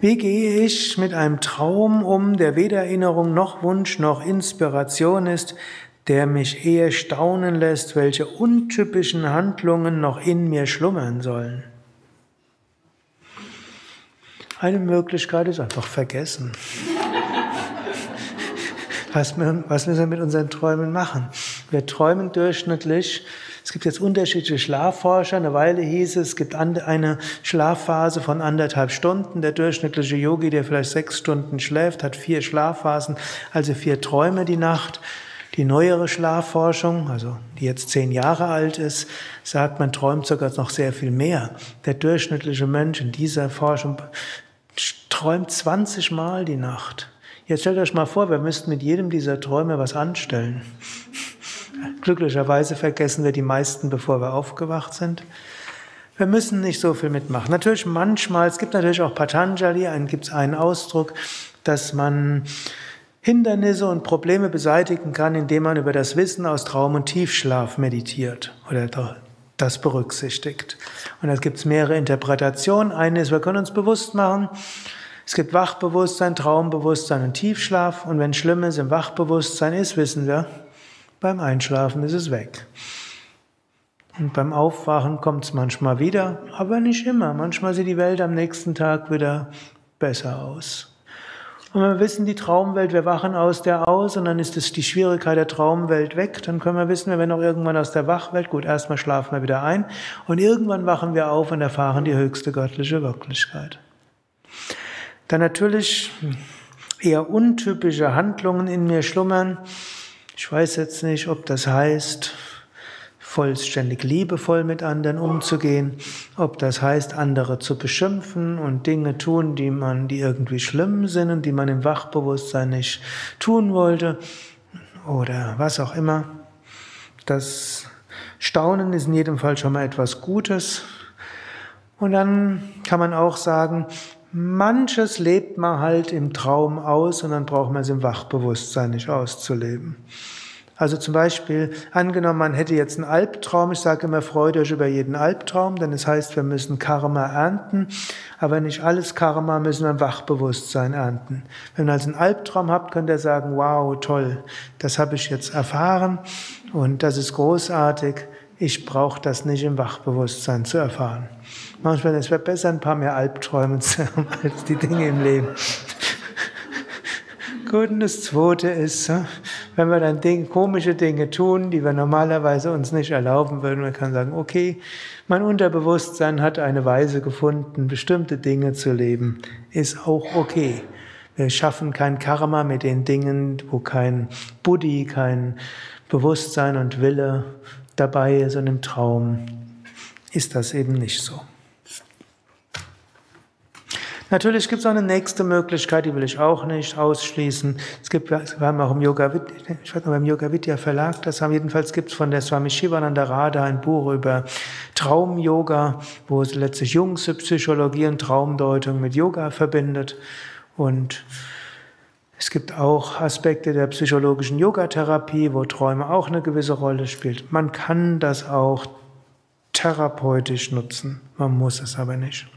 Wie gehe ich mit einem Traum um, der weder Erinnerung noch Wunsch noch Inspiration ist, der mich eher staunen lässt, welche untypischen Handlungen noch in mir schlummern sollen? Eine Möglichkeit ist einfach vergessen. Was, müssen wir mit unseren Träumen machen? Wir träumen durchschnittlich es gibt jetzt unterschiedliche Schlafforscher. Eine Weile hieß es, es gibt eine Schlafphase von anderthalb Stunden. Der durchschnittliche Yogi, der vielleicht sechs Stunden schläft, hat vier Schlafphasen, also vier Träume die Nacht. Die neuere Schlafforschung, also die jetzt zehn Jahre alt ist, sagt, man träumt sogar noch sehr viel mehr. Der durchschnittliche Mensch in dieser Forschung träumt 20 Mal die Nacht. Jetzt stellt euch mal vor, wir müssten mit jedem dieser Träume was anstellen. Glücklicherweise vergessen wir die meisten, bevor wir aufgewacht sind. Wir müssen nicht so viel mitmachen. Natürlich manchmal, es gibt natürlich auch Patanjali, gibt es einen Ausdruck, dass man Hindernisse und Probleme beseitigen kann, indem man über das Wissen aus Traum und Tiefschlaf meditiert oder das berücksichtigt. Und da gibt es mehrere Interpretationen. Eine ist, wir können uns bewusst machen, es gibt Wachbewusstsein, Traumbewusstsein und Tiefschlaf. Und wenn Schlimmes im Wachbewusstsein ist, wissen wir, beim Einschlafen ist es weg. Und beim Aufwachen kommt es manchmal wieder, aber nicht immer. Manchmal sieht die Welt am nächsten Tag wieder besser aus. Und wenn wir wissen, die Traumwelt, wir wachen aus der aus und dann ist es die Schwierigkeit der Traumwelt weg, dann können wir wissen, wir werden auch irgendwann aus der Wachwelt, gut, erstmal schlafen wir wieder ein und irgendwann wachen wir auf und erfahren die höchste göttliche Wirklichkeit. Dann natürlich eher untypische Handlungen in mir schlummern. Ich weiß jetzt nicht, ob das heißt, vollständig liebevoll mit anderen umzugehen, ob das heißt, andere zu beschimpfen und Dinge tun, die man, die irgendwie schlimm sind und die man im Wachbewusstsein nicht tun wollte oder was auch immer. Das Staunen ist in jedem Fall schon mal etwas Gutes. Und dann kann man auch sagen, Manches lebt man halt im Traum aus und dann braucht man es im Wachbewusstsein nicht auszuleben. Also zum Beispiel, angenommen, man hätte jetzt einen Albtraum, ich sage immer, freut euch über jeden Albtraum, denn es das heißt, wir müssen Karma ernten, aber nicht alles Karma müssen wir im Wachbewusstsein ernten. Wenn ihr also einen Albtraum habt, könnt ihr sagen, wow, toll, das habe ich jetzt erfahren und das ist großartig, ich brauche das nicht im Wachbewusstsein zu erfahren. Manchmal es wäre besser, ein paar mehr Albträume zu haben als die Dinge im Leben. Gut, und das Zweite ist, wenn wir dann Dinge, komische Dinge tun, die wir normalerweise uns nicht erlauben würden, man kann sagen, okay, mein Unterbewusstsein hat eine Weise gefunden, bestimmte Dinge zu leben, ist auch okay. Wir schaffen kein Karma mit den Dingen, wo kein Buddhi, kein Bewusstsein und Wille dabei ist und im Traum ist das eben nicht so. Natürlich gibt es auch eine nächste Möglichkeit, die will ich auch nicht ausschließen. Es gibt, wir haben auch im Yoga, ich weiß noch, beim Yoga Vidya Verlag, das haben jedenfalls gibt es von der Swami Shivananda Radha ein Buch über Traum-Yoga, wo es letztlich Jungse Psychologie und Traumdeutung mit Yoga verbindet. Und es gibt auch Aspekte der psychologischen Yogatherapie, wo Träume auch eine gewisse Rolle spielen. Man kann das auch therapeutisch nutzen, man muss es aber nicht.